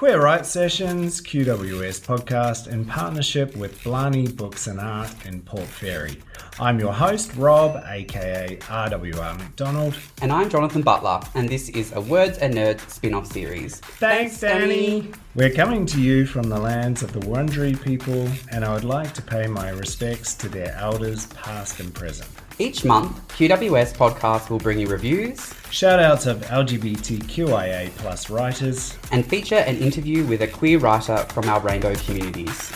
Queer Writes Sessions, QWS podcast, in partnership with Blarney Books and Art in Port Fairy. I'm your host, Rob, aka RWR McDonald. And I'm Jonathan Butler, and this is a Words and Nerds spin off series. Thanks, Danny. We're coming to you from the lands of the Wurundjeri people, and I would like to pay my respects to their elders, past and present. Each month, QWS Podcast will bring you reviews, shout outs of LGBTQIA plus writers, and feature an interview with a queer writer from our rainbow communities.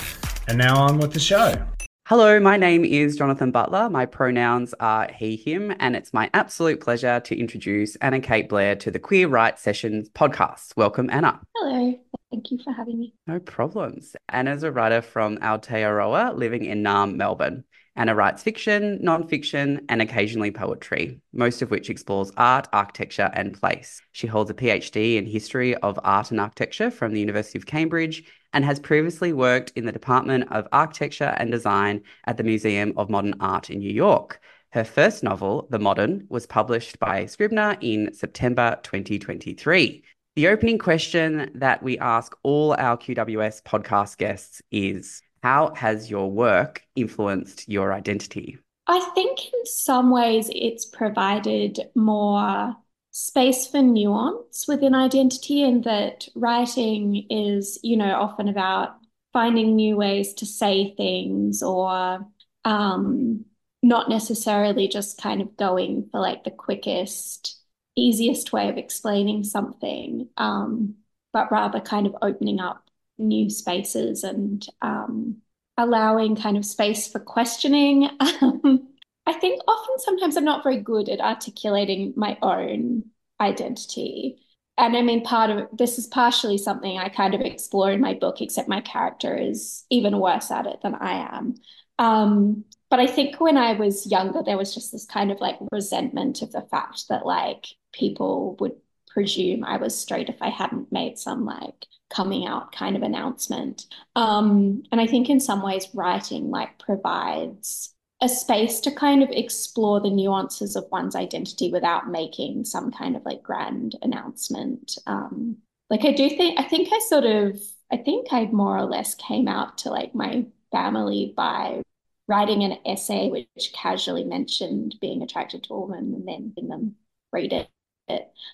And now on with the show. Hello, my name is Jonathan Butler. My pronouns are he, him, and it's my absolute pleasure to introduce Anna Kate Blair to the Queer Writes Sessions podcast. Welcome, Anna. Hello. Thank you for having me. No problems. Anna's a writer from Aotearoa living in Naarm, Melbourne. Anna writes fiction, non-fiction, and occasionally poetry, most of which explores art, architecture, and place. She holds a PhD in history of art and architecture from the University of Cambridge and has previously worked in the Department of Architecture and Design at the Museum of Modern Art in New York. Her first novel, The Modern, was published by Scribner in September 2023. The opening question that we ask all our QWS podcast guests is how has your work influenced your identity? I think in some ways it's provided more space for nuance within identity, and that writing is, you know, often about finding new ways to say things or um, not necessarily just kind of going for like the quickest, easiest way of explaining something, um, but rather kind of opening up new spaces and um, allowing kind of space for questioning. Um, I think often sometimes I'm not very good at articulating my own identity. And I mean, part of this is partially something I kind of explore in my book, except my character is even worse at it than I am. Um, but I think when I was younger, there was just this kind of like resentment of the fact that like people would presume I was straight if I hadn't made some like coming out kind of announcement. Um, and I think in some ways, writing like provides a space to kind of explore the nuances of one's identity without making some kind of like grand announcement. Um, like I do think, I think I sort of, I think I more or less came out to like my family by writing an essay which casually mentioned being attracted to a woman and then having them read it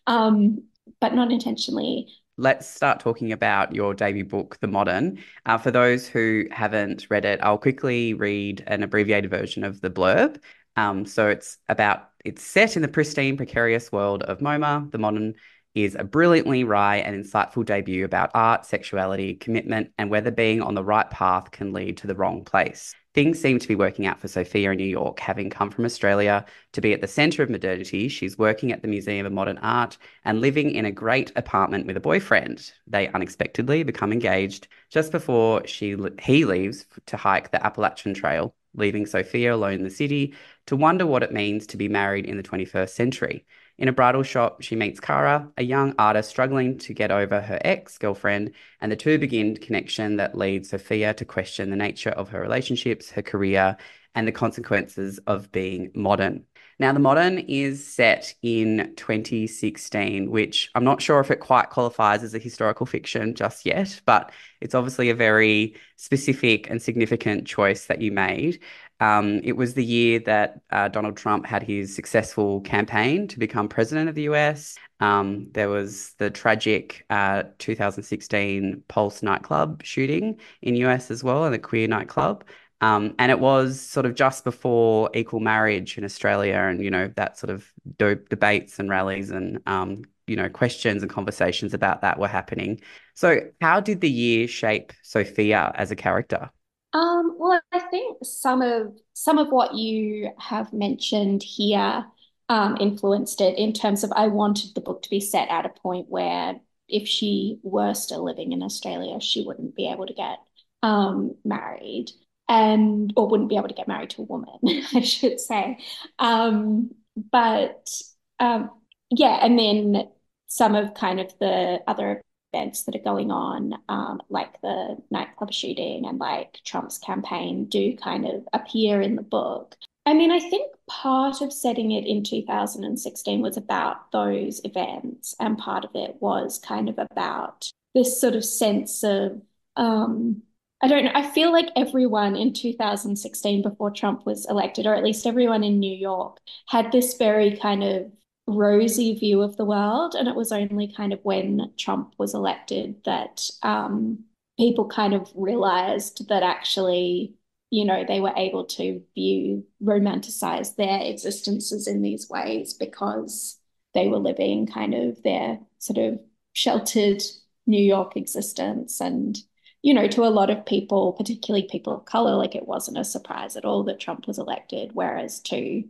um, but not intentionally. Let's start talking about your debut book, The Modern. Uh, for those who haven't read it, I'll quickly read an abbreviated version of the blurb. Um, so it's about it's set in the pristine, precarious world of MoMA. The Modern is a brilliantly wry and insightful debut about art, sexuality, commitment, and whether being on the right path can lead to the wrong place. Things seem to be working out for Sophia in New York, having come from Australia to be at the centre of modernity. She's working at the Museum of Modern Art and living in a great apartment with a boyfriend. They unexpectedly become engaged just before she he leaves to hike the Appalachian Trail, leaving Sophia alone in the city to wonder what it means to be married in the 21st century. In a bridal shop, she meets Kara, a young artist struggling to get over her ex girlfriend, and the two begin connection that leads Sophia to question the nature of her relationships, her career, and the consequences of being modern. Now, The Modern is set in 2016, which I'm not sure if it quite qualifies as a historical fiction just yet, but it's obviously a very specific and significant choice that you made. Um, it was the year that uh, Donald Trump had his successful campaign to become president of the US. Um, there was the tragic uh, 2016 Pulse nightclub shooting in US as well, and the queer nightclub. Um, and it was sort of just before equal marriage in Australia, and you know that sort of debates and rallies and um, you know questions and conversations about that were happening. So, how did the year shape Sophia as a character? Um, well, I think some of some of what you have mentioned here um, influenced it in terms of I wanted the book to be set at a point where if she were still living in Australia, she wouldn't be able to get um, married and or wouldn't be able to get married to a woman, I should say. Um, but um, yeah, and then some of kind of the other events that are going on, um, like the nightclub shooting and like Trump's campaign, do kind of appear in the book. I mean, I think part of setting it in 2016 was about those events, and part of it was kind of about this sort of sense of um, I don't know. I feel like everyone in 2016 before Trump was elected, or at least everyone in New York, had this very kind of rosy view of the world. And it was only kind of when Trump was elected that um, people kind of realized that actually, you know, they were able to view, romanticize their existences in these ways because they were living kind of their sort of sheltered New York existence. And, you know, to a lot of people, particularly people of color, like it wasn't a surprise at all that Trump was elected. Whereas to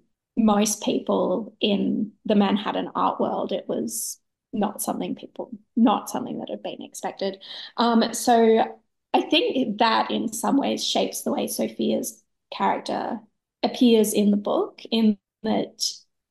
most people in the Manhattan art world, it was not something people, not something that had been expected. Um, so I think that in some ways shapes the way Sophia's character appears in the book, in that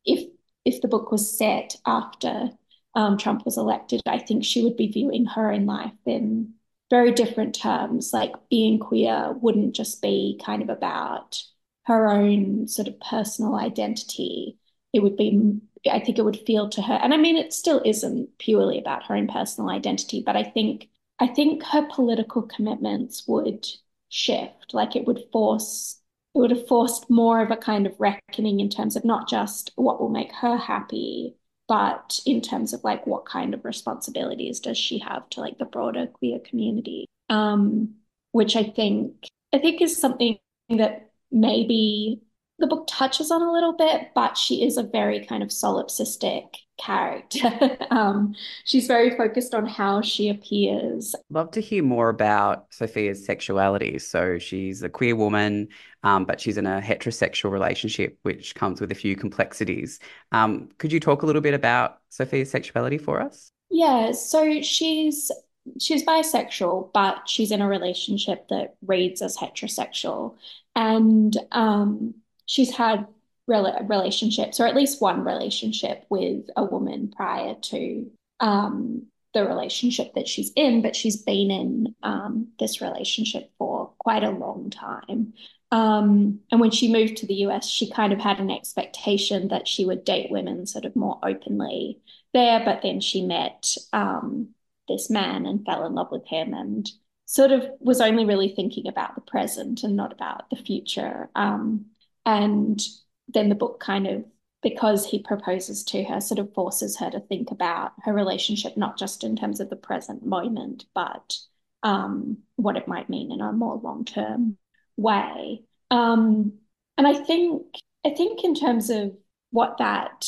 if if the book was set after um, Trump was elected, I think she would be viewing her in life in very different terms. Like being queer wouldn't just be kind of about her own sort of personal identity. It would be, I think it would feel to her, and I mean, it still isn't purely about her own personal identity, but I think, I think her political commitments would shift. Like it would force, it would have forced more of a kind of reckoning in terms of not just what will make her happy, but in terms of like what kind of responsibilities does she have to like the broader queer community um which i think i think is something that maybe the book touches on a little bit, but she is a very kind of solipsistic character. um, she's very focused on how she appears. Love to hear more about Sophia's sexuality. So she's a queer woman, um, but she's in a heterosexual relationship, which comes with a few complexities. Um, could you talk a little bit about Sophia's sexuality for us? Yeah, so she's she's bisexual, but she's in a relationship that reads as heterosexual, and um, she's had rel- relationships, or at least one relationship with a woman prior to um, the relationship that she's in, but she's been in um, this relationship for quite a long time. Um, and when she moved to the US, she kind of had an expectation that she would date women sort of more openly there, but then she met um, this man and fell in love with him and sort of was only really thinking about the present and not about the future. Um, and then the book kind of, because he proposes to her, sort of forces her to think about her relationship, not just in terms of the present moment, but um, what it might mean in a more long term way. Um, and I think, I think in terms of what that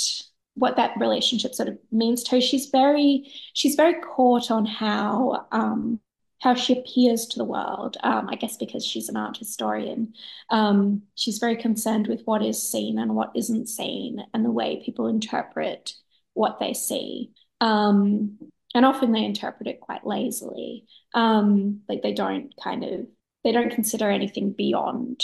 what that relationship sort of means to her. She's very she's very caught on how um, how she appears to the world. Um, I guess because she's an art historian, um, she's very concerned with what is seen and what isn't seen, and the way people interpret what they see. Um, and often they interpret it quite lazily. Um, like they don't kind of they don't consider anything beyond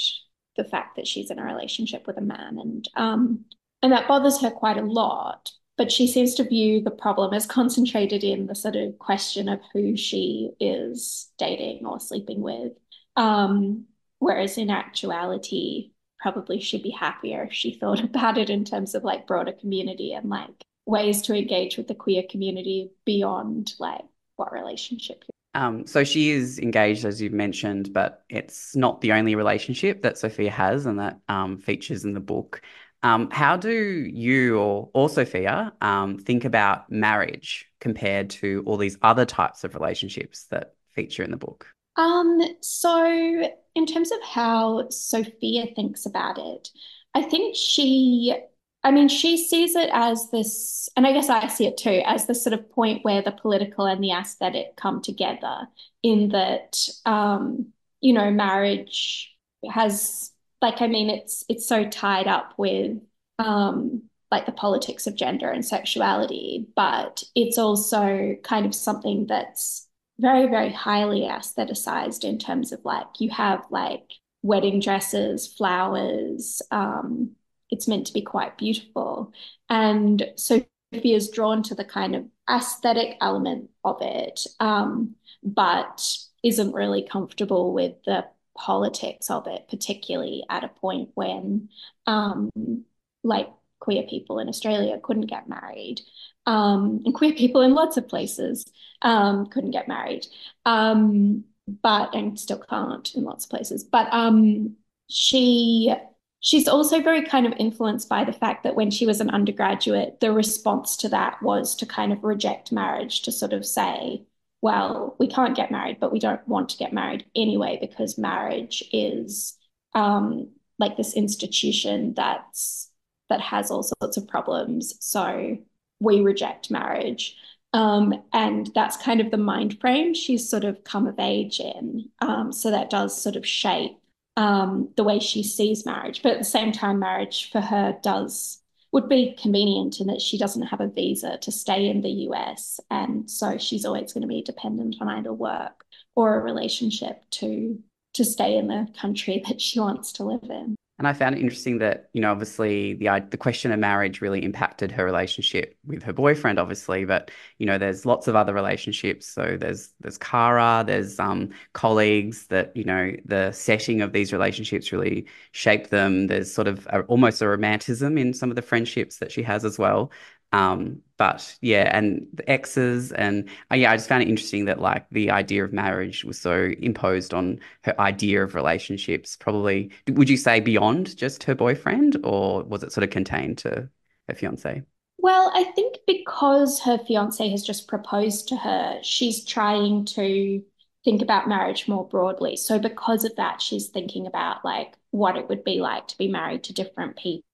the fact that she's in a relationship with a man, and um, and that bothers her quite a lot. But she seems to view the problem as concentrated in the sort of question of who she is dating or sleeping with. Um, whereas in actuality, probably she'd be happier if she thought about it in terms of like broader community and like ways to engage with the queer community beyond like what relationship um, so she is engaged, as you've mentioned, but it's not the only relationship that Sophia has and that um, features in the book. Um, how do you or, or Sophia um, think about marriage compared to all these other types of relationships that feature in the book? Um, so in terms of how Sophia thinks about it, I think she, I mean, she sees it as this, and I guess I see it too, as the sort of point where the political and the aesthetic come together in that, um, you know, marriage has like I mean it's it's so tied up with um like the politics of gender and sexuality, but it's also kind of something that's very, very highly aestheticized in terms of like you have like wedding dresses, flowers. Um, it's meant to be quite beautiful. And so Sophie is drawn to the kind of aesthetic element of it, um, but isn't really comfortable with the politics of it, particularly at a point when um, like queer people in Australia couldn't get married, um, and queer people in lots of places um, couldn't get married, um, but and still can't in lots of places. But um, she she's also very kind of influenced by the fact that when she was an undergraduate, the response to that was to kind of reject marriage, to sort of say, well, we can't get married, but we don't want to get married anyway because marriage is um, like this institution that's that has all sorts of problems. So we reject marriage. Um, and that's kind of the mind frame she's sort of come of age in. Um, so that does sort of shape um, the way she sees marriage. But at the same time, marriage for her does would be convenient in that she doesn't have a visa to stay in the US. And so she's always going to be dependent on either work or a relationship to to stay in the country that she wants to live in. And I found it interesting that, you know, obviously the the question of marriage really impacted her relationship with her boyfriend, obviously, but you know, there's lots of other relationships. So there's there's Kara, there's um colleagues that, you know, the setting of these relationships really shape them. There's sort of a, almost a romanticism in some of the friendships that she has as well. Um, but yeah, and the exes, and uh, yeah, I just found it interesting that like the idea of marriage was so imposed on her idea of relationships. Probably, would you say beyond just her boyfriend, or was it sort of contained to her fiance? Well, I think because her fiance has just proposed to her, she's trying to think about marriage more broadly. So because of that, she's thinking about like what it would be like to be married to different people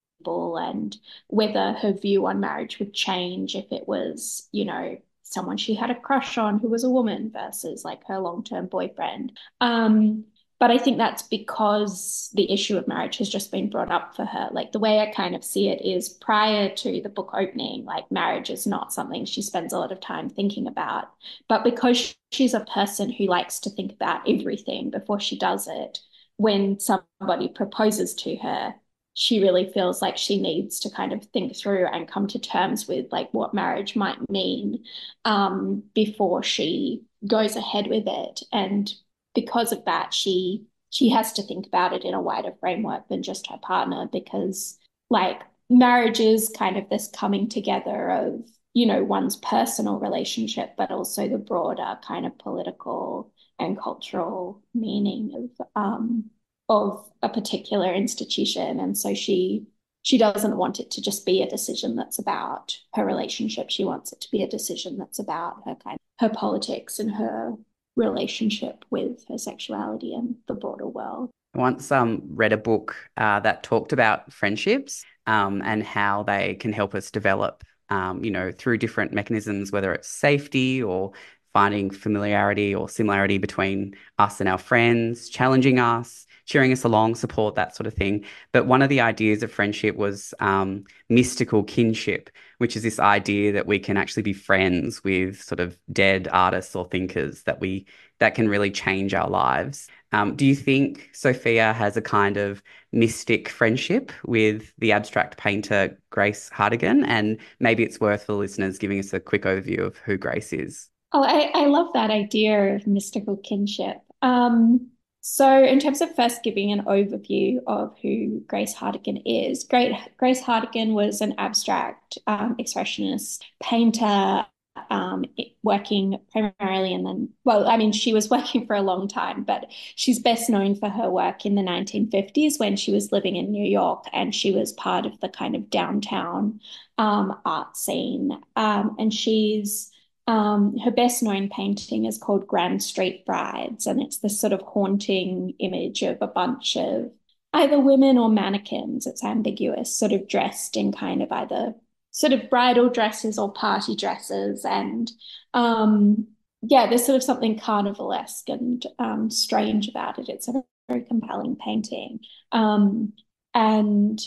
and whether her view on marriage would change if it was, you know, someone she had a crush on who was a woman versus like her long-term boyfriend. Um, but I think that's because the issue of marriage has just been brought up for her. Like the way I kind of see it is prior to the book opening, like marriage is not something she spends a lot of time thinking about. But because she's a person who likes to think about everything before she does it, when somebody proposes to her, she really feels like she needs to kind of think through and come to terms with like what marriage might mean um, before she goes ahead with it. And because of that she she has to think about it in a wider framework than just her partner because like marriage is kind of this coming together of you know one's personal relationship but also the broader kind of political and cultural meaning of um, of a particular institution. And so she she doesn't want it to just be a decision that's about her relationship. She wants it to be a decision that's about her kind her politics and her relationship with her sexuality and the broader world. I once um, read a book uh, that talked about friendships um, and how they can help us develop, um, you know, through different mechanisms, whether it's safety or finding familiarity or similarity between us and our friends, challenging us, cheering us along, support, that sort of thing. But one of the ideas of friendship was um, mystical kinship, which is this idea that we can actually be friends with sort of dead artists or thinkers that we that can really change our lives. Um, do you think Sophia has a kind of mystic friendship with the abstract painter Grace Hartigan? And maybe it's worth for listeners giving us a quick overview of who Grace is. Oh, I, I love that idea of mystical kinship. Um, so, in terms of first giving an overview of who Grace Hartigan is, Grace Hartigan was an abstract um, expressionist painter um, working primarily and then, well, I mean, she was working for a long time, but she's best known for her work in the 1950s when she was living in New York and she was part of the kind of downtown um, art scene. Um, and she's um, her best known painting is called Grand Street Brides, and it's this sort of haunting image of a bunch of either women or mannequins, it's ambiguous, sort of dressed in kind of either sort of bridal dresses or party dresses. And um, yeah, there's sort of something carnivalesque and um, strange about it. It's a very compelling painting. Um, and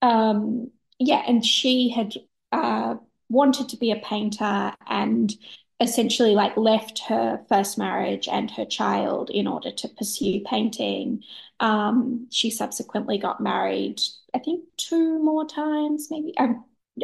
um, yeah, and she had uh, wanted to be a painter and essentially like left her first marriage and her child in order to pursue painting. Um, she subsequently got married, I think two more times, maybe. I,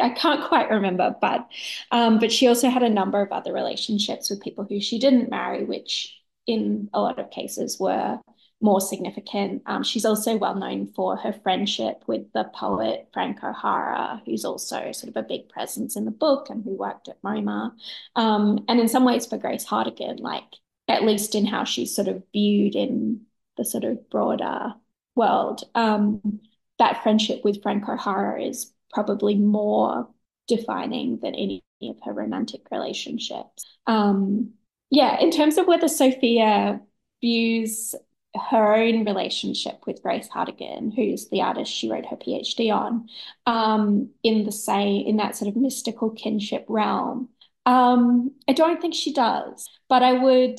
I can't quite remember, but um, but she also had a number of other relationships with people who she didn't marry, which in a lot of cases were more significant. Um, she's also well known for her friendship with the poet Frank O'Hara, who's also sort of a big presence in the book and who worked at MoMA. Um, and in some ways, for Grace Hartigan, like at least in how she's sort of viewed in the sort of broader world, um, that friendship with Frank O'Hara is probably more defining than any of her romantic relationships. Um, yeah, in terms of whether Sophia views her own relationship with Grace Hartigan, who's the artist she wrote her PhD on, um, in the same in that sort of mystical kinship realm. Um, I don't think she does, but I would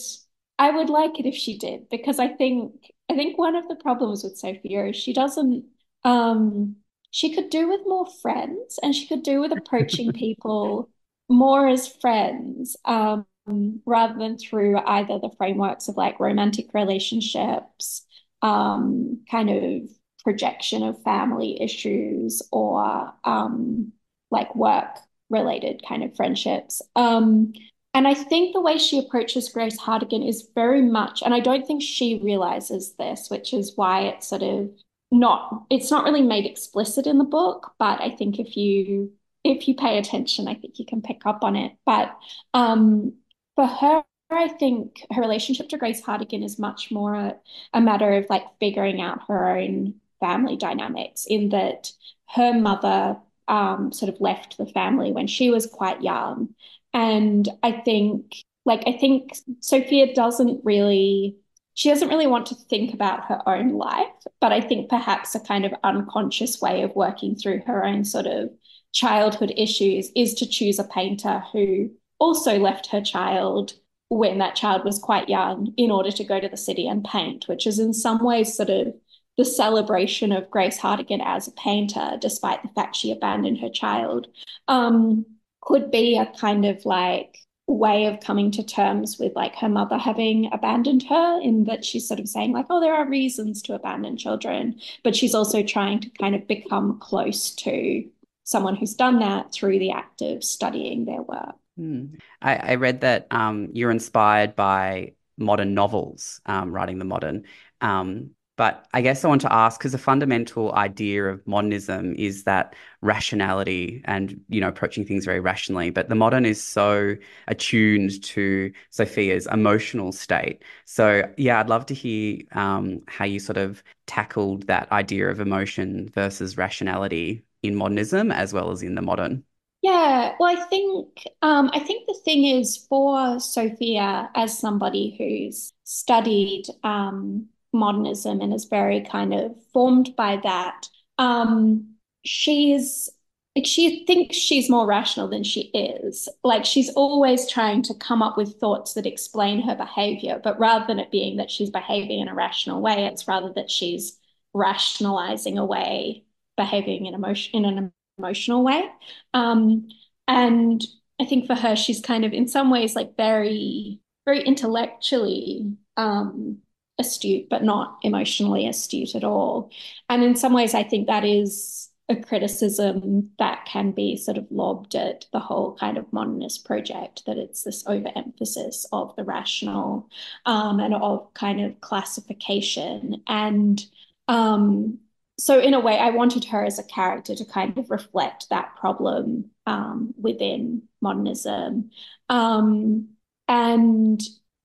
I would like it if she did because I think I think one of the problems with Sophia is she doesn't um, she could do with more friends and she could do with approaching people more as friends. Um, rather than through either the frameworks of like romantic relationships, um, kind of projection of family issues, or um, like work related kind of friendships. Um, and I think the way she approaches Grace Hartigan is very much, and I don't think she realizes this, which is why it's sort of not, it's not really made explicit in the book, but I think if you if you pay attention, I think you can pick up on it. But um, for her, I think her relationship to Grace Hartigan is much more a, a matter of like figuring out her own family dynamics, in that her mother um, sort of left the family when she was quite young. And I think, like, I think Sophia doesn't really, she doesn't really want to think about her own life, but I think perhaps a kind of unconscious way of working through her own sort of childhood issues is to choose a painter who also left her child when that child was quite young in order to go to the city and paint, which is in some ways sort of the celebration of Grace Hartigan as a painter, despite the fact she abandoned her child, um, could be a kind of like way of coming to terms with like her mother having abandoned her in that she's sort of saying like oh there are reasons to abandon children but she's also trying to kind of become close to someone who's done that through the act of studying their work Hmm. I, I, read that um, you're inspired by modern novels, um, writing the modern. Um, but I guess I want to ask because the fundamental idea of modernism is that rationality and you know approaching things very rationally. But the modern is so attuned to Sophia's emotional state. So yeah, I'd love to hear um, how you sort of tackled that idea of emotion versus rationality in modernism as well as in the modern. Yeah, well, I think um, I think the thing is for Sophia, as somebody who's studied um, modernism and is very kind of formed by that, um, she's like she thinks she's more rational than she is. Like she's always trying to come up with thoughts that explain her behavior, but rather than it being that she's behaving in a rational way, it's rather that she's rationalizing away behaving in emotion in an emotional way. Um, and I think for her, she's kind of in some ways like very, very intellectually um, astute, but not emotionally astute at all. And in some ways, I think that is a criticism that can be sort of lobbed at the whole kind of modernist project that it's this overemphasis of the rational um, and of kind of classification. And um, so in a way, I wanted her as a character to kind of reflect that problem um, within modernism. Um, and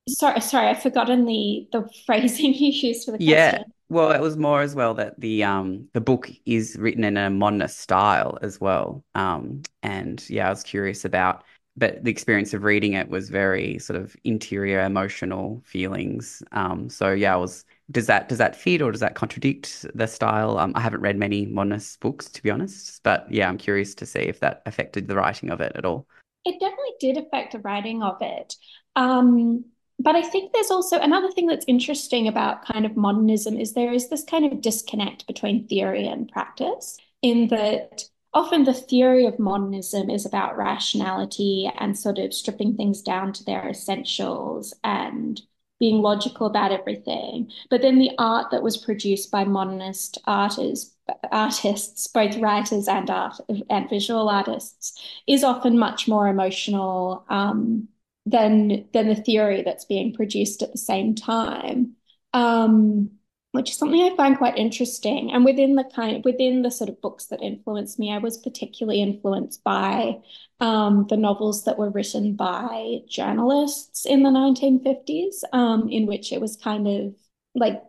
sorry, sorry, I've forgotten the the phrasing you used for the yeah. question. Well, it was more as well that the um the book is written in a modernist style as well. Um, and yeah, I was curious about but the experience of reading it was very sort of interior emotional feelings. Um, so yeah, I was does that does that fit or does that contradict the style? Um, I haven't read many modernist books to be honest, but yeah, I'm curious to see if that affected the writing of it at all. It definitely did affect the writing of it. Um, but I think there's also another thing that's interesting about kind of modernism is there is this kind of disconnect between theory and practice in that often the theory of modernism is about rationality and sort of stripping things down to their essentials and being logical about everything. But then the art that was produced by modernist artists, artists, both writers and art and visual artists, is often much more emotional um, than than the theory that's being produced at the same time. Um, which is something I find quite interesting. And within the kind within the sort of books that influenced me, I was particularly influenced by um, the novels that were written by journalists in the 1950s, um, in which it was kind of like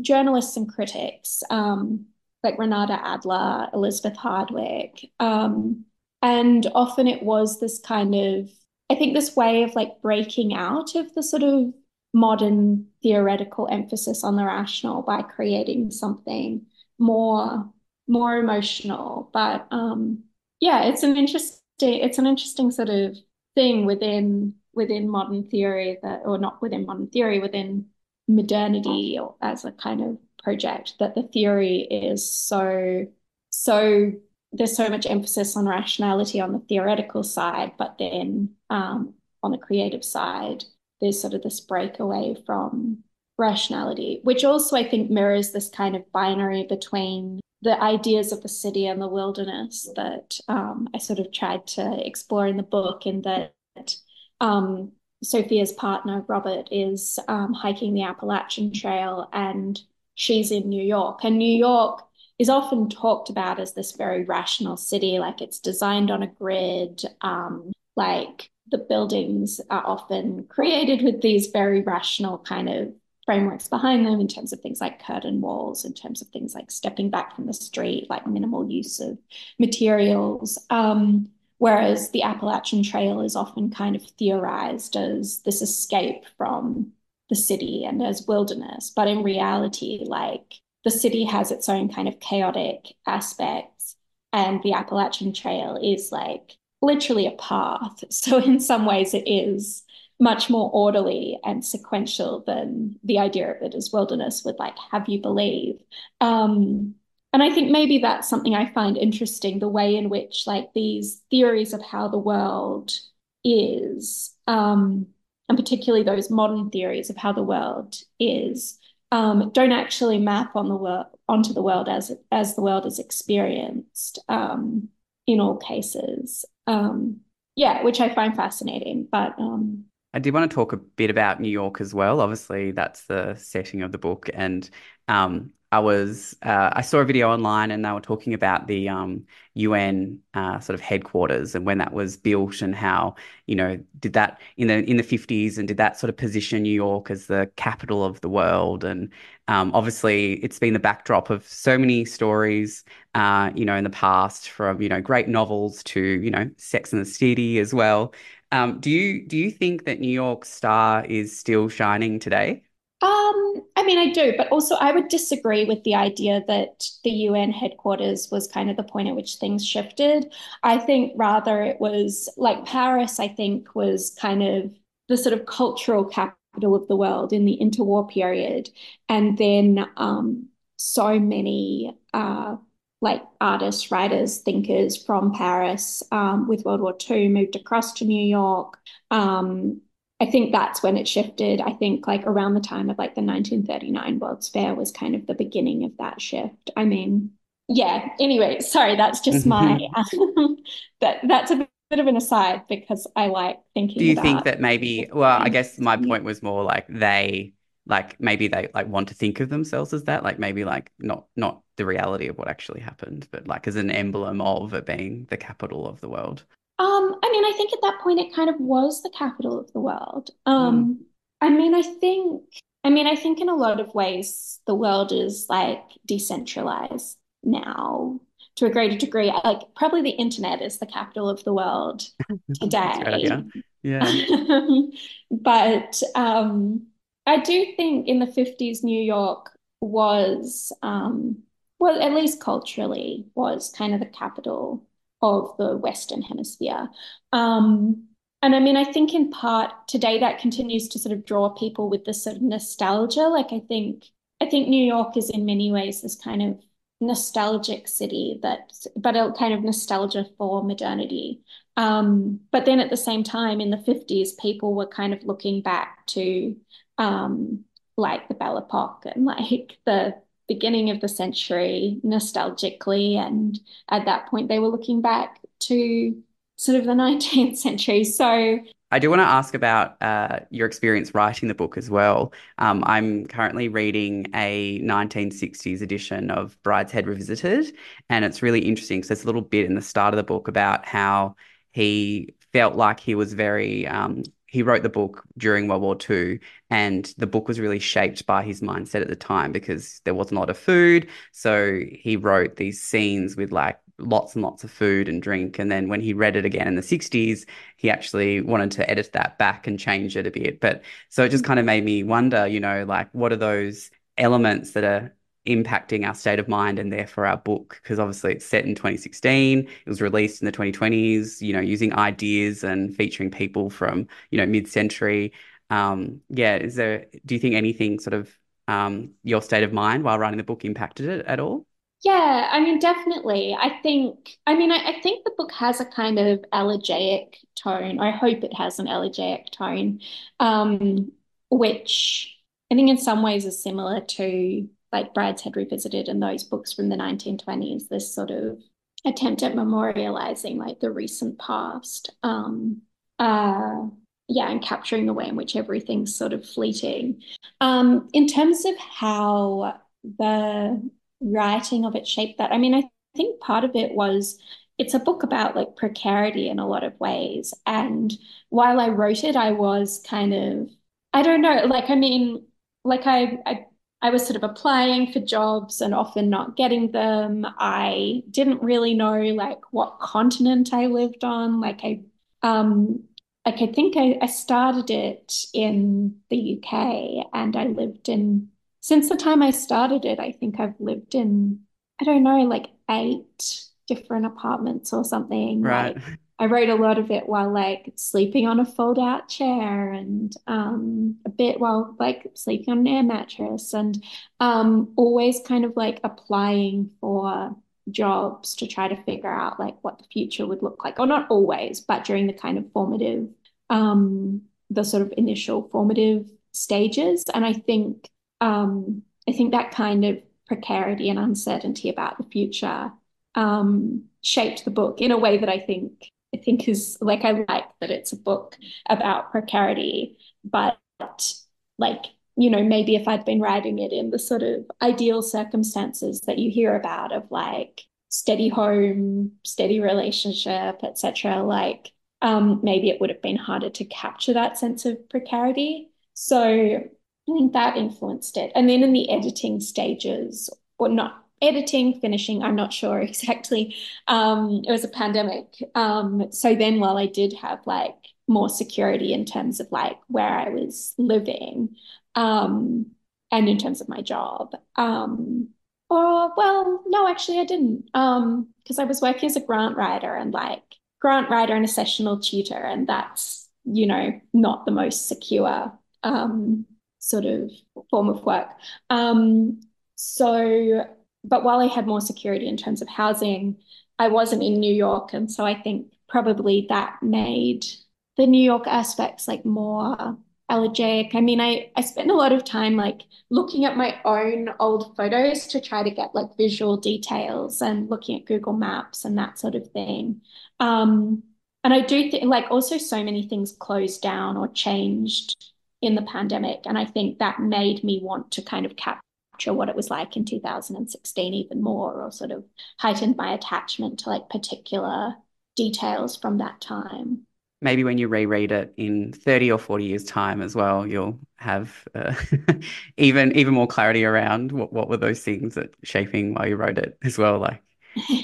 journalists and critics, um, like Renata Adler, Elizabeth Hardwick. Um, and often it was this kind of, I think, this way of like breaking out of the sort of modern theoretical emphasis on the rational by creating something more more emotional. But um yeah it's an interesting it's an interesting sort of thing within within modern theory that or not within modern theory within modernity or as a kind of project that the theory is so so there's so much emphasis on rationality on the theoretical side but then um, on the creative side there's sort of this breakaway from rationality, which also I think mirrors this kind of binary between the ideas of the city and the wilderness that um, I sort of tried to explore in the book, in that um, Sophia's partner, Robert, is um, hiking the Appalachian Trail and she's in New York. And New York is often talked about as this very rational city, like it's designed on a grid, um, like the buildings are often created with these very rational kind of frameworks behind them in terms of things like curtain walls, in terms of things like stepping back from the street, like minimal use of materials. Um, whereas the Appalachian Trail is often kind of theorized as this escape from the city and as wilderness. But in reality, like the city has its own kind of chaotic aspects, and the Appalachian Trail is like literally a path. So in some ways it is much more orderly and sequential than the idea of it as wilderness would like have you believe. Um, and I think maybe that's something I find interesting, the way in which like these theories of how the world is, um, and particularly those modern theories of how the world is, um, don't actually map on the world onto the world as as the world is experienced um, in all cases. Um, yeah, which I find fascinating. But um, I did want to talk a bit about New York as well. Obviously, that's the setting of the book, and um, I was uh, I saw a video online, and they were talking about the um, UN uh, sort of headquarters and when that was built, and how you know did that in the in the fifties, and did that sort of position New York as the capital of the world, and um, obviously it's been the backdrop of so many stories, uh, you know, in the past, from you know great novels to you know Sex and the City as well. Um, do you do you think that New York star is still shining today? Um, I mean, I do, but also I would disagree with the idea that the UN headquarters was kind of the point at which things shifted. I think rather it was like Paris, I think, was kind of the sort of cultural capital of the world in the interwar period. And then um, so many uh, like artists, writers, thinkers from Paris um, with World War II moved across to New York. Um, I think that's when it shifted. I think like around the time of like the 1939 World's Fair was kind of the beginning of that shift. I mean, yeah. Anyway, sorry, that's just my um, that that's a bit of an aside because I like thinking. Do you about think that maybe? Well, I guess my point was more like they like maybe they like want to think of themselves as that like maybe like not not the reality of what actually happened but like as an emblem of it being the capital of the world um i mean i think at that point it kind of was the capital of the world. Um mm. i mean i think i mean i think in a lot of ways the world is like decentralized now to a greater degree. Like probably the internet is the capital of the world today. yeah. But um I do think in the 50s, New York was, um, well, at least culturally, was kind of the capital of the Western Hemisphere. Um, and I mean, I think in part today that continues to sort of draw people with this sort of nostalgia. Like I think, I think New York is in many ways this kind of nostalgic city that, but a kind of nostalgia for modernity. Um, but then at the same time, in the 50s, people were kind of looking back to um, like the Belle Epoque and like the beginning of the century nostalgically. And at that point, they were looking back to sort of the 19th century. So I do want to ask about uh, your experience writing the book as well. Um, I'm currently reading a 1960s edition of Brideshead Revisited, and it's really interesting because there's a little bit in the start of the book about how he felt like he was very um, he wrote the book during World War II, and the book was really shaped by his mindset at the time because there wasn't a lot of food. So he wrote these scenes with like lots and lots of food and drink. And then when he read it again in the 60s, he actually wanted to edit that back and change it a bit. But so it just mm. kind of made me wonder, you know, like what are those elements that are impacting our state of mind and therefore our book because obviously it's set in 2016 it was released in the 2020s you know using ideas and featuring people from you know mid-century. Um yeah is there do you think anything sort of um your state of mind while writing the book impacted it at all? Yeah i mean definitely. I think i mean I, I think the book has a kind of elegiac tone. I hope it has an elegiac tone um which i think in some ways is similar to like Brideshead Revisited in those books from the 1920s, this sort of attempt at memorializing like the recent past. Um, uh, yeah, and capturing the way in which everything's sort of fleeting. Um, in terms of how the writing of it shaped that, I mean, I think part of it was it's a book about like precarity in a lot of ways. And while I wrote it, I was kind of, I don't know, like, I mean, like I, I I was sort of applying for jobs and often not getting them. I didn't really know like what continent I lived on. Like I um like I think I, I started it in the UK and I lived in since the time I started it, I think I've lived in I don't know, like eight different apartments or something. Right. Like I wrote a lot of it while like sleeping on a fold out chair and um, a bit while like sleeping on an air mattress and um, always kind of like applying for jobs to try to figure out like what the future would look like. Or not always, but during the kind of formative, um, the sort of initial formative stages. And I think um, I think that kind of precarity and uncertainty about the future um, shaped the book in a way that I think I think is like I like that it's a book about precarity, but like, you know, maybe if I'd been writing it in the sort of ideal circumstances that you hear about of like steady home, steady relationship, etc., like um, maybe it would have been harder to capture that sense of precarity. So I think that influenced it. And then in the editing stages, or not editing, finishing, I'm not sure exactly. Um, it was a pandemic. Um, so then while I did have like more security in terms of like where I was living, um, and in terms of my job, um, or well, no, actually I didn't. Um, because I was working as a grant writer and like grant writer and a sessional tutor, and that's, you know, not the most secure um sort of form of work. Um, so but while I had more security in terms of housing, I wasn't in New York. And so I think probably that made the New York aspects like more elegiac. I mean, I, I spent a lot of time like looking at my own old photos to try to get like visual details and looking at Google Maps and that sort of thing. Um, and I do think like also so many things closed down or changed in the pandemic. And I think that made me want to kind of capture what it was like in 2016 even more, or sort of heightened my attachment to like particular details from that time. Maybe when you reread it in 30 or 40 years' time as well, you'll have uh, even even more clarity around what, what were those things that shaping while you wrote it as well, like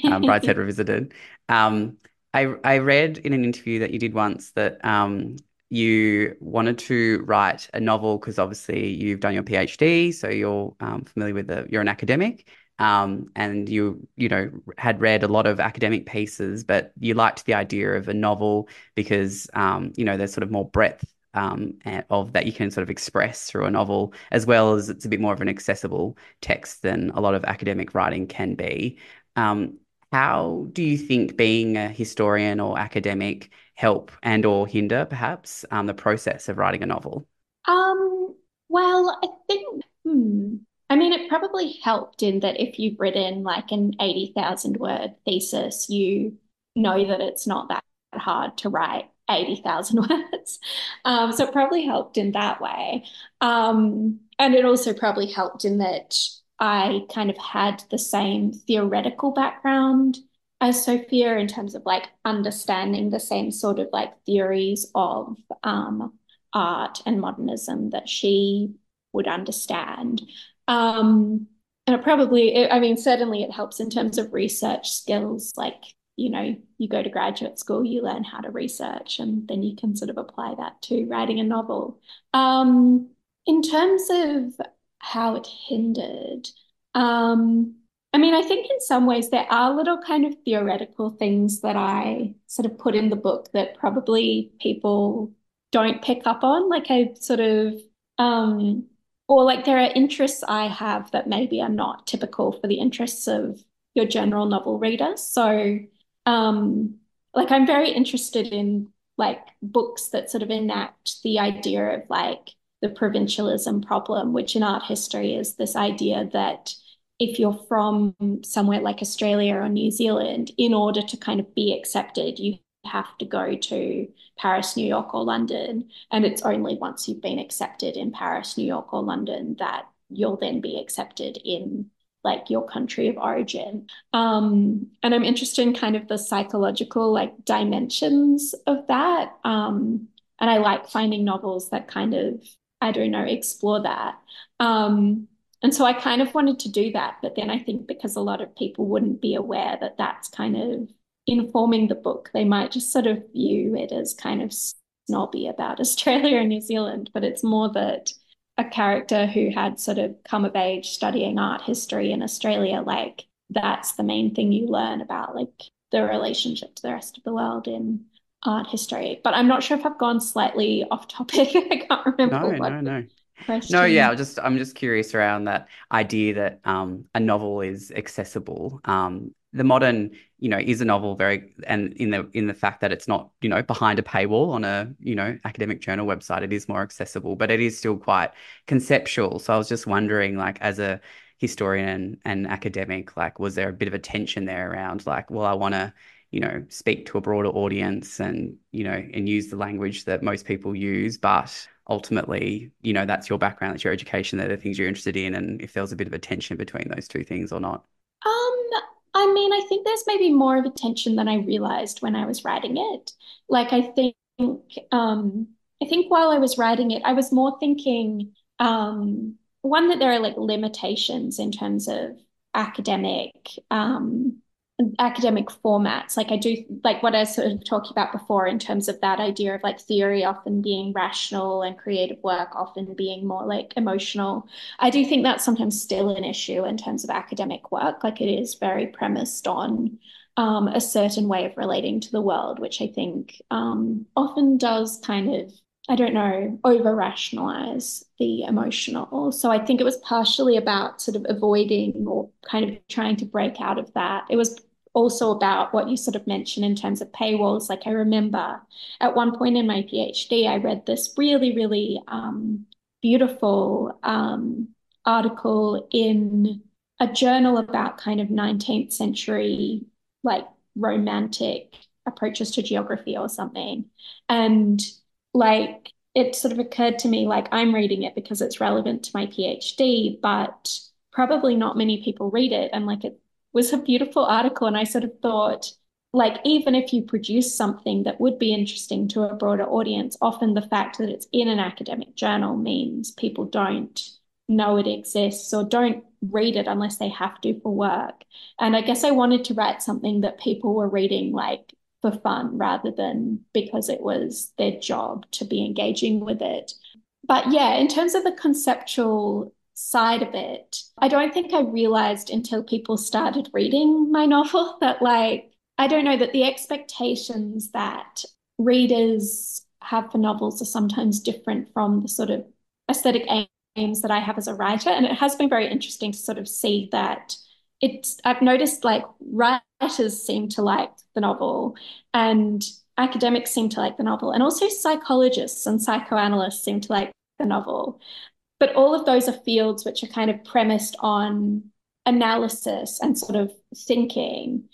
um, Brideshead Revisited. Um, I, I read in an interview that you did once that um, you wanted to write a novel because obviously you've done your PhD, so you're um, familiar with the, you're an academic, um, and you you know had read a lot of academic pieces, but you liked the idea of a novel because um, you know there's sort of more breadth um, of that you can sort of express through a novel, as well as it's a bit more of an accessible text than a lot of academic writing can be. Um, how do you think being a historian or academic help and or hinder perhaps um, the process of writing a novel? Um, well, I think, hmm, I mean, it probably helped in that if you've written like an 80,000 word thesis, you know that it's not that hard to write 80,000 words. Um, so it probably helped in that way. Um, and it also probably helped in that I kind of had the same theoretical background as Sophia in terms of like understanding the same sort of like theories of um, art and modernism that she would understand. Um, and it probably, I mean, certainly it helps in terms of research skills. Like, you know, you go to graduate school, you learn how to research, and then you can sort of apply that to writing a novel. Um, in terms of how it hindered, um, I mean, I think in some ways there are little kind of theoretical things that I sort of put in the book that probably people don't pick up on. Like I sort of, um, or like there are interests I have that maybe are not typical for the interests of your general novel reader. So, um, like I'm very interested in like books that sort of enact the idea of like the provincialism problem, which in art history is this idea that if you're from somewhere like Australia or New Zealand, in order to kind of be accepted, you have to go to Paris, New York, or London. And it's only once you've been accepted in Paris, New York, or London that you'll then be accepted in like your country of origin. Um, and I'm interested in kind of the psychological like dimensions of that. Um, and I like finding novels that kind of, I don't know, explore that. Um, and so I kind of wanted to do that. But then I think because a lot of people wouldn't be aware that that's kind of informing the book. They might just sort of view it as kind of snobby about Australia and New Zealand, but it's more that a character who had sort of come of age studying art history in Australia, like that's the main thing you learn about like the relationship to the rest of the world in art history. But I'm not sure if I've gone slightly off topic. I can't remember. No, no, no. Question. No, yeah, I'm just I'm just curious around that idea that um, a novel is accessible. Um, the modern you know is a novel very and in the in the fact that it's not you know behind a paywall on a you know academic journal website it is more accessible but it is still quite conceptual so i was just wondering like as a historian and academic like was there a bit of a tension there around like well i want to you know speak to a broader audience and you know and use the language that most people use but ultimately you know that's your background that's your education they're the things you're interested in and if there was a bit of a tension between those two things or not um I mean, I think there's maybe more of a tension than I realized when I was writing it. Like I think um I think while I was writing it, I was more thinking um one that there are like limitations in terms of academic um academic formats. Like I do like what I was sort of talking about before in terms of that idea of like theory often being rational and creative work often being more like emotional. I do think that's sometimes still an issue in terms of academic work. Like it is very premised on um, a certain way of relating to the world, which I think um, often does kind of I don't know, over rationalize the emotional. So I think it was partially about sort of avoiding or kind of trying to break out of that. It was also about what you sort of mentioned in terms of paywalls. Like I remember at one point in my PhD, I read this really, really um, beautiful um, article in a journal about kind of 19th century, like romantic approaches to geography or something. And like it sort of occurred to me like I'm reading it because it's relevant to my PhD, but probably not many people read it. And like it was a beautiful article. And I sort of thought, like, even if you produce something that would be interesting to a broader audience, often the fact that it's in an academic journal means people don't know it exists or don't read it unless they have to for work. And I guess I wanted to write something that people were reading like for fun rather than because it was their job to be engaging with it. But yeah, in terms of the conceptual side of it, I don't think I realized until people started reading my novel that, like, I don't know, that the expectations that readers have for novels are sometimes different from the sort of aesthetic aims that I have as a writer. And it has been very interesting to sort of see that it's, I've noticed like writers seem to like the novel and academics seem to like the novel, and also psychologists and psychoanalysts seem to like the novel. But all of those are fields which are kind of premised on analysis and sort of thinking.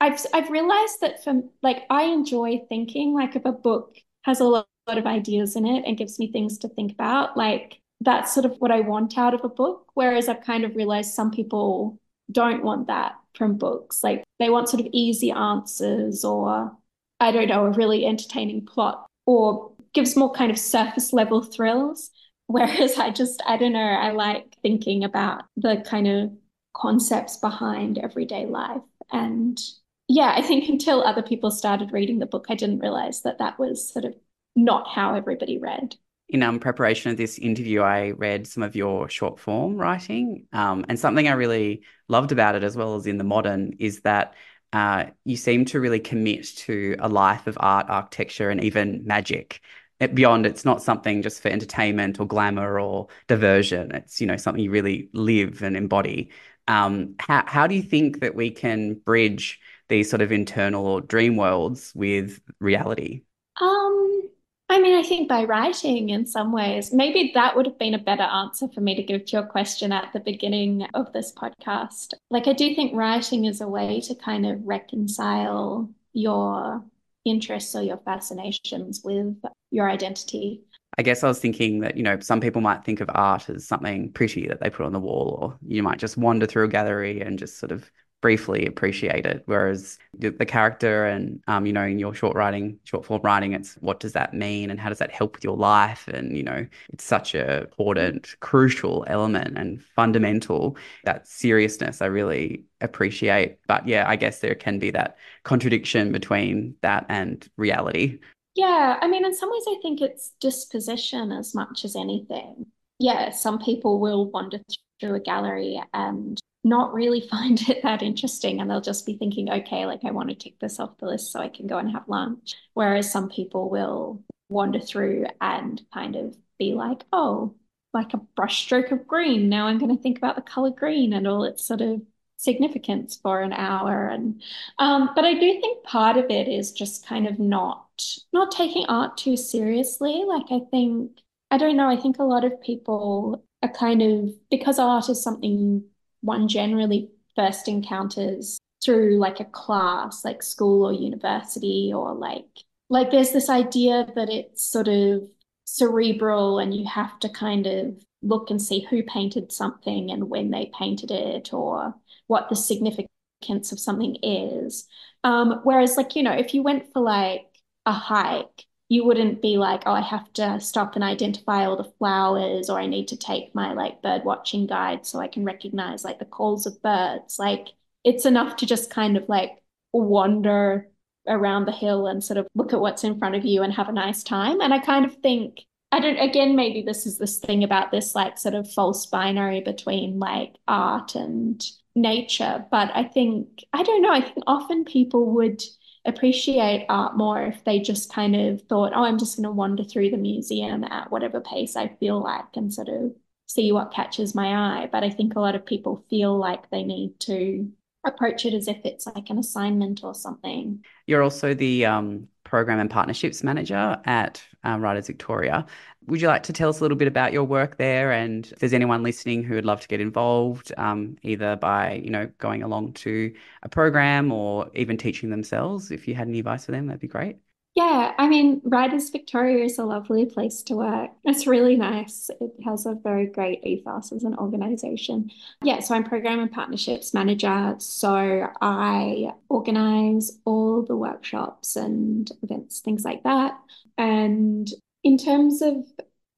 I've I've realized that from like I enjoy thinking like if a book has a lot, lot of ideas in it and gives me things to think about, like that's sort of what I want out of a book. Whereas I've kind of realized some people don't want that from books. Like they want sort of easy answers or I don't know, a really entertaining plot or gives more kind of surface level thrills. Whereas I just, I don't know, I like thinking about the kind of concepts behind everyday life. And yeah, I think until other people started reading the book, I didn't realize that that was sort of not how everybody read. In um, preparation of this interview, I read some of your short form writing. Um, and something I really loved about it, as well as in the modern, is that uh, you seem to really commit to a life of art, architecture, and even magic. Beyond, it's not something just for entertainment or glamour or diversion. It's you know something you really live and embody. Um, how how do you think that we can bridge these sort of internal or dream worlds with reality? Um, I mean, I think by writing in some ways, maybe that would have been a better answer for me to give to your question at the beginning of this podcast. Like, I do think writing is a way to kind of reconcile your interests or your fascinations with your identity. I guess I was thinking that, you know, some people might think of art as something pretty that they put on the wall, or you might just wander through a gallery and just sort of briefly appreciate it. Whereas the, the character and, um, you know, in your short writing, short form writing, it's what does that mean and how does that help with your life? And, you know, it's such a important, crucial element and fundamental. That seriousness I really appreciate. But yeah, I guess there can be that contradiction between that and reality. Yeah, I mean, in some ways, I think it's disposition as much as anything. Yeah, some people will wander through a gallery and not really find it that interesting and they'll just be thinking okay like i want to tick this off the list so i can go and have lunch. Whereas some people will wander through and kind of be like oh like a brushstroke of green. Now i'm going to think about the color green and all its sort of significance for an hour. And um, but i do think part of it is just kind of not not taking art too seriously. Like i think i don't know i think a lot of people are kind of because art is something one generally first encounters through like a class, like school or university, or like like there's this idea that it's sort of cerebral and you have to kind of look and see who painted something and when they painted it or what the significance of something is. Um, whereas like, you know, if you went for like a hike, you wouldn't be like, oh, I have to stop and identify all the flowers, or I need to take my like bird watching guide so I can recognize like the calls of birds. Like it's enough to just kind of like wander around the hill and sort of look at what's in front of you and have a nice time. And I kind of think, I don't, again, maybe this is this thing about this like sort of false binary between like art and nature. But I think, I don't know, I think often people would appreciate art more if they just kind of thought, oh, I'm just going to wander through the museum at whatever pace I feel like and sort of see what catches my eye. But I think a lot of people feel like they need to approach it as if it's like an assignment or something. You're also the um, program and partnerships manager at um, Writers Victoria. Would you like to tell us a little bit about your work there, and if there's anyone listening who would love to get involved, um, either by you know going along to a program or even teaching themselves? If you had any advice for them, that'd be great. Yeah, I mean, Writers Victoria is a lovely place to work. It's really nice. It has a very great ethos as an organization. Yeah, so I'm program and partnerships manager. So I organize all the workshops and events, things like that. And in terms of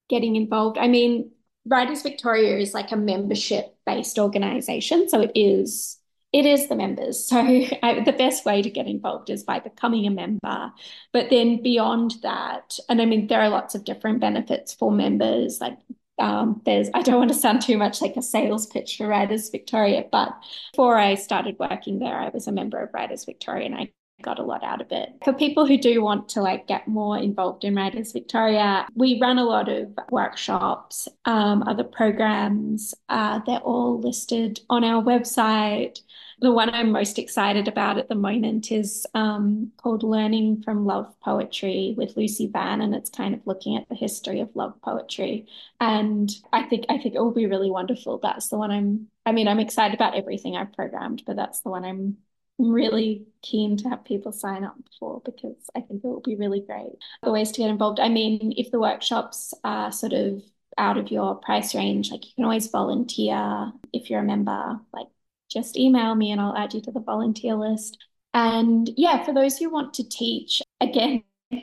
getting involved, I mean, Writers Victoria is like a membership based organization. So it is it is the members. So I, the best way to get involved is by becoming a member. But then beyond that, and I mean, there are lots of different benefits for members. Like um, there's, I don't want to sound too much like a sales pitch for Writers Victoria, but before I started working there, I was a member of Writers Victoria and I got a lot out of it. For people who do want to like get more involved in Writers Victoria, we run a lot of workshops, um, other programs. Uh, they're all listed on our website. The one I'm most excited about at the moment is um, called Learning from Love Poetry with Lucy Van, and it's kind of looking at the history of love poetry. And I think I think it will be really wonderful. That's the one I'm. I mean, I'm excited about everything I've programmed, but that's the one I'm really keen to have people sign up for because I think it will be really great. The ways to get involved. I mean, if the workshops are sort of out of your price range, like you can always volunteer if you're a member, like just email me and I'll add you to the volunteer list. And yeah, for those who want to teach, again,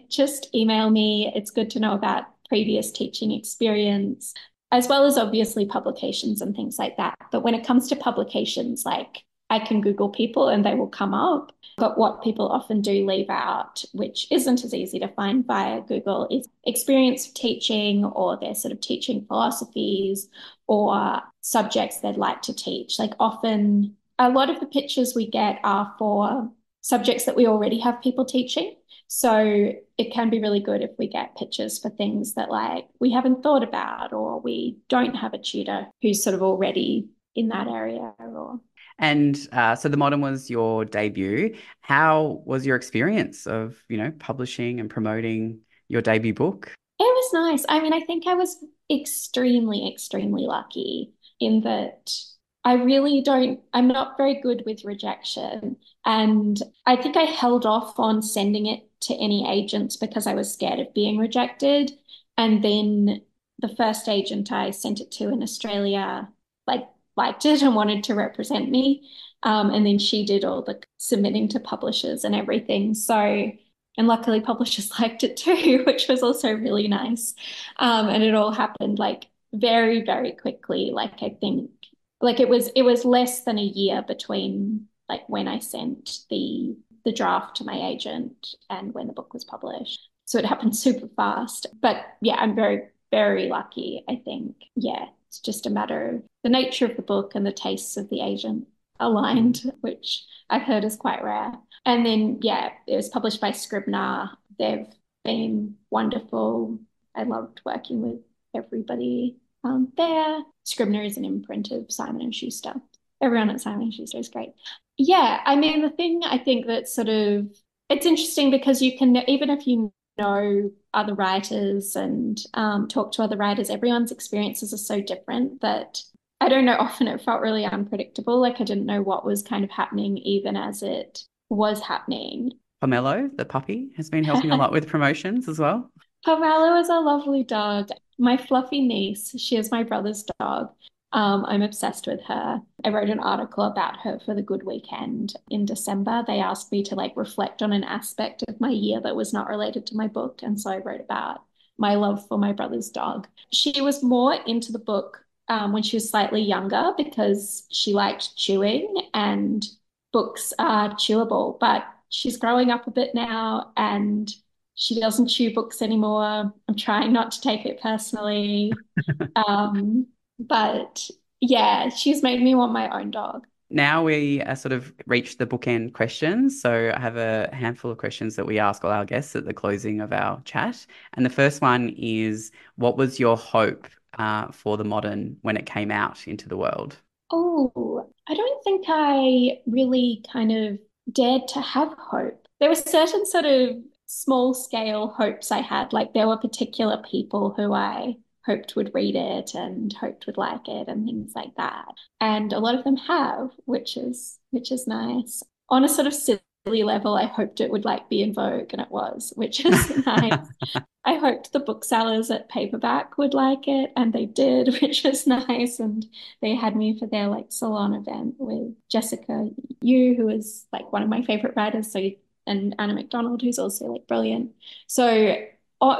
just email me. It's good to know about previous teaching experience, as well as obviously publications and things like that. But when it comes to publications, like I can Google people and they will come up. But what people often do leave out, which isn't as easy to find via Google, is experience of teaching or their sort of teaching philosophies or subjects they'd like to teach. Like often, a lot of the pictures we get are for subjects that we already have people teaching. So it can be really good if we get pictures for things that like we haven't thought about or we don't have a tutor who's sort of already in that area or and uh, so the modern was your debut. How was your experience of, you know, publishing and promoting your debut book? It was nice. I mean, I think I was extremely, extremely lucky in that I really don't, I'm not very good with rejection. And I think I held off on sending it to any agents because I was scared of being rejected. And then the first agent I sent it to in Australia, like, liked it and wanted to represent me. Um, and then she did all the submitting to publishers and everything. So, and luckily publishers liked it too, which was also really nice. Um, and it all happened like very, very quickly. Like I think like it was it was less than a year between like when I sent the the draft to my agent and when the book was published. So it happened super fast. But yeah, I'm very, very lucky, I think. Yeah, it's just a matter of the nature of the book and the tastes of the agent aligned, which I've heard is quite rare. And then, yeah, it was published by Scribner. They've been wonderful. I loved working with everybody um, there. Scribner is an imprint of Simon and Schuster. Everyone at Simon and Schuster is great. Yeah, I mean, the thing I think that sort of it's interesting because you can even if you know other writers and um, talk to other writers, everyone's experiences are so different that I don't know. Often it felt really unpredictable. Like I didn't know what was kind of happening, even as it was happening. Pomelo, the puppy, has been helping a lot with promotions as well. Pomelo is a lovely dog. My fluffy niece, she is my brother's dog. Um, I'm obsessed with her. I wrote an article about her for the Good Weekend in December. They asked me to like reflect on an aspect of my year that was not related to my book. And so I wrote about my love for my brother's dog. She was more into the book um, when she was slightly younger because she liked chewing and books are chewable, but she's growing up a bit now and she doesn't chew books anymore. I'm trying not to take it personally. um, but yeah, she's made me want my own dog. Now we are sort of reached the bookend questions. So I have a handful of questions that we ask all our guests at the closing of our chat. And the first one is What was your hope uh, for the modern when it came out into the world? Oh, I don't think I really kind of dared to have hope. There were certain sort of small scale hopes I had. Like there were particular people who I hoped would read it and hoped would like it and things like that. And a lot of them have, which is which is nice. On a sort of silly level, I hoped it would like be in vogue and it was, which is nice. I hoped the booksellers at paperback would like it and they did, which is nice. And they had me for their like salon event with Jessica Au, who is like one of my favorite writers. So and Anna McDonald, who's also like brilliant. So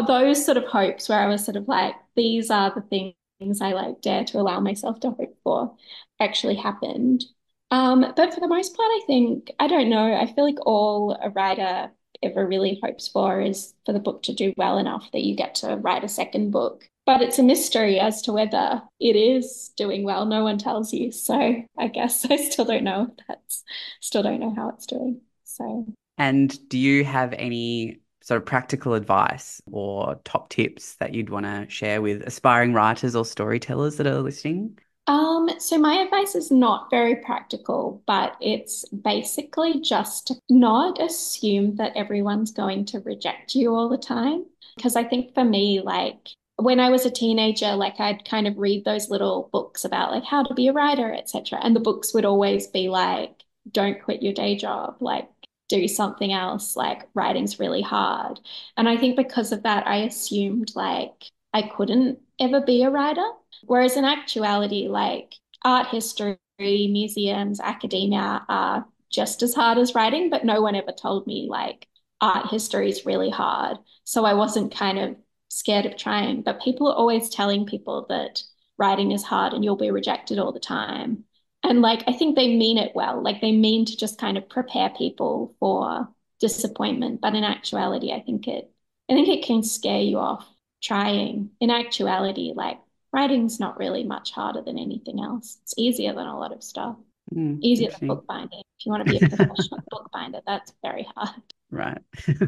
those sort of hopes where I was sort of like, these are the things I like dare to allow myself to hope for actually happened. Um, but for the most part, I think, I don't know, I feel like all a writer ever really hopes for is for the book to do well enough that you get to write a second book. But it's a mystery as to whether it is doing well. No one tells you. So I guess I still don't know that's, still don't know how it's doing. So. And do you have any sort of practical advice or top tips that you'd want to share with aspiring writers or storytellers that are listening? Um, so my advice is not very practical, but it's basically just not assume that everyone's going to reject you all the time. Because I think for me, like when I was a teenager, like I'd kind of read those little books about like how to be a writer, etc. And the books would always be like, don't quit your day job, like do something else, like writing's really hard. And I think because of that, I assumed like I couldn't ever be a writer. Whereas in actuality, like art history, museums, academia are just as hard as writing, but no one ever told me like art history is really hard. So I wasn't kind of scared of trying. But people are always telling people that writing is hard and you'll be rejected all the time. And like, I think they mean it well. Like, they mean to just kind of prepare people for disappointment. But in actuality, I think it, I think it can scare you off trying. In actuality, like, writing's not really much harder than anything else. It's easier than a lot of stuff. Mm, easier than bookbinding. If you want to be a professional bookbinder, that's very hard. Right.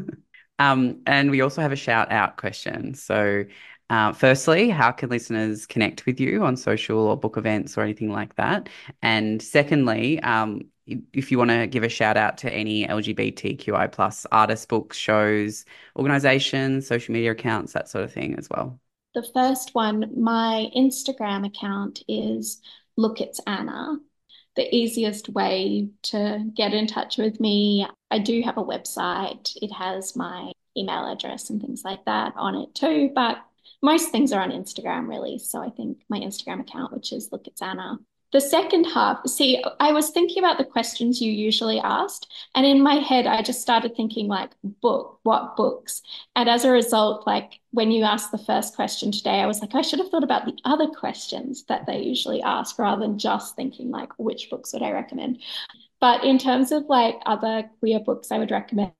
um, and we also have a shout out question. So, uh, firstly, how can listeners connect with you on social or book events or anything like that? And secondly, um, if you want to give a shout out to any LGBTQI plus artists, books, shows, organizations, social media accounts, that sort of thing as well. The first one, my Instagram account is Look It's Anna. The easiest way to get in touch with me, I do have a website. It has my email address and things like that on it too, but most things are on Instagram, really. So I think my Instagram account, which is Look It's Anna, the second half, see, I was thinking about the questions you usually asked, and in my head, I just started thinking like, book, what books? And as a result, like when you asked the first question today, I was like, I should have thought about the other questions that they usually ask rather than just thinking like, which books would I recommend? But in terms of like other queer books I would recommend,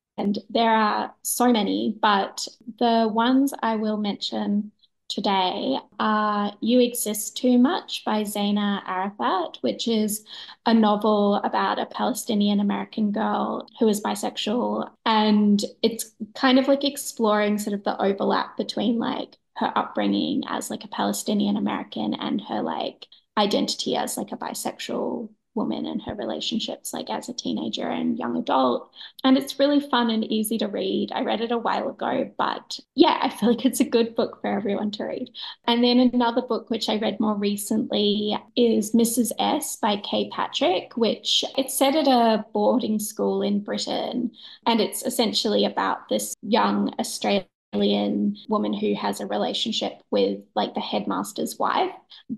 there are so many, but the ones I will mention today are You Exist Too Much by Zaina Arafat, which is a novel about a Palestinian American girl who is bisexual. And it's kind of like exploring sort of the overlap between like her upbringing as like a Palestinian American and her like identity as like a bisexual woman and her relationships like as a teenager and young adult. And it's really fun and easy to read. I read it a while ago but yeah i feel like it's a good book for everyone to read. And then another book which i read more recently is mrs s by K. Patrick which it's set at a boarding school in britain. And it's essentially about this young australian alien woman who has a relationship with like the headmaster's wife.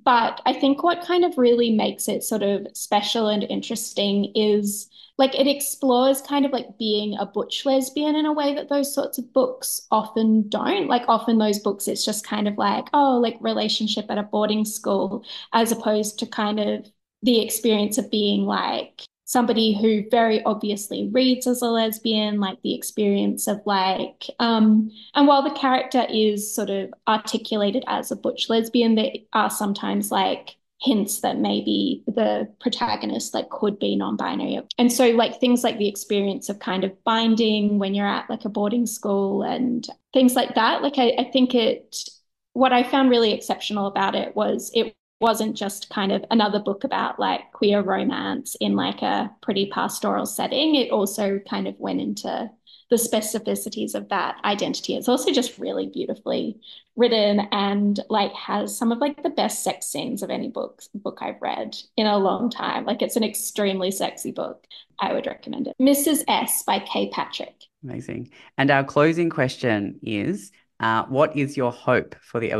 But I think what kind of really makes it sort of special and interesting is like it explores kind of like being a butch lesbian in a way that those sorts of books often don't. Like often those books, it's just kind of like, oh, like relationship at a boarding school, as opposed to kind of the experience of being like somebody who very obviously reads as a lesbian, like the experience of like, um, and while the character is sort of articulated as a butch lesbian, there are sometimes like hints that maybe the protagonist like could be non-binary. And so like things like the experience of kind of binding when you're at like a boarding school and things like that like I, I think it what i found really exceptional about it was it wasn't just kind of another book about like queer romance in like a pretty pastoral setting. It also kind of went into the specificities of that identity. It's also just really beautifully written and like has some of like the best sex scenes of any book book I've read in a long time. Like it's an extremely sexy book. I would recommend it. Mrs. S by K. Patrick. Amazing. And our closing question is uh, what is your hope for the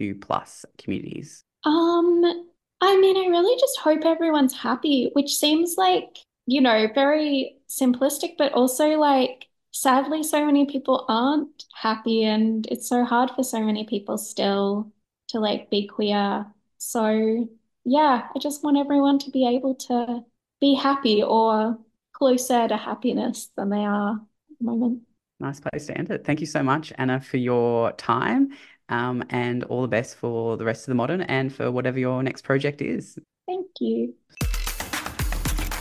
LGBTIQ plus communities? Um, I mean, I really just hope everyone's happy, which seems like, you know, very simplistic, but also like sadly so many people aren't happy and it's so hard for so many people still to like be queer. So, yeah, I just want everyone to be able to be happy or closer to happiness than they are at the moment. Nice place to end it. Thank you so much, Anna, for your time um, and all the best for the rest of the modern and for whatever your next project is. Thank you.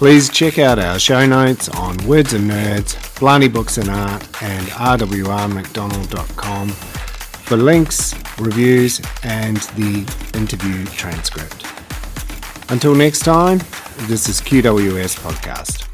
Please check out our show notes on Words and Nerds, Blarney Books and Art, and rwrmcdonald.com for links, reviews, and the interview transcript. Until next time, this is QWS Podcast.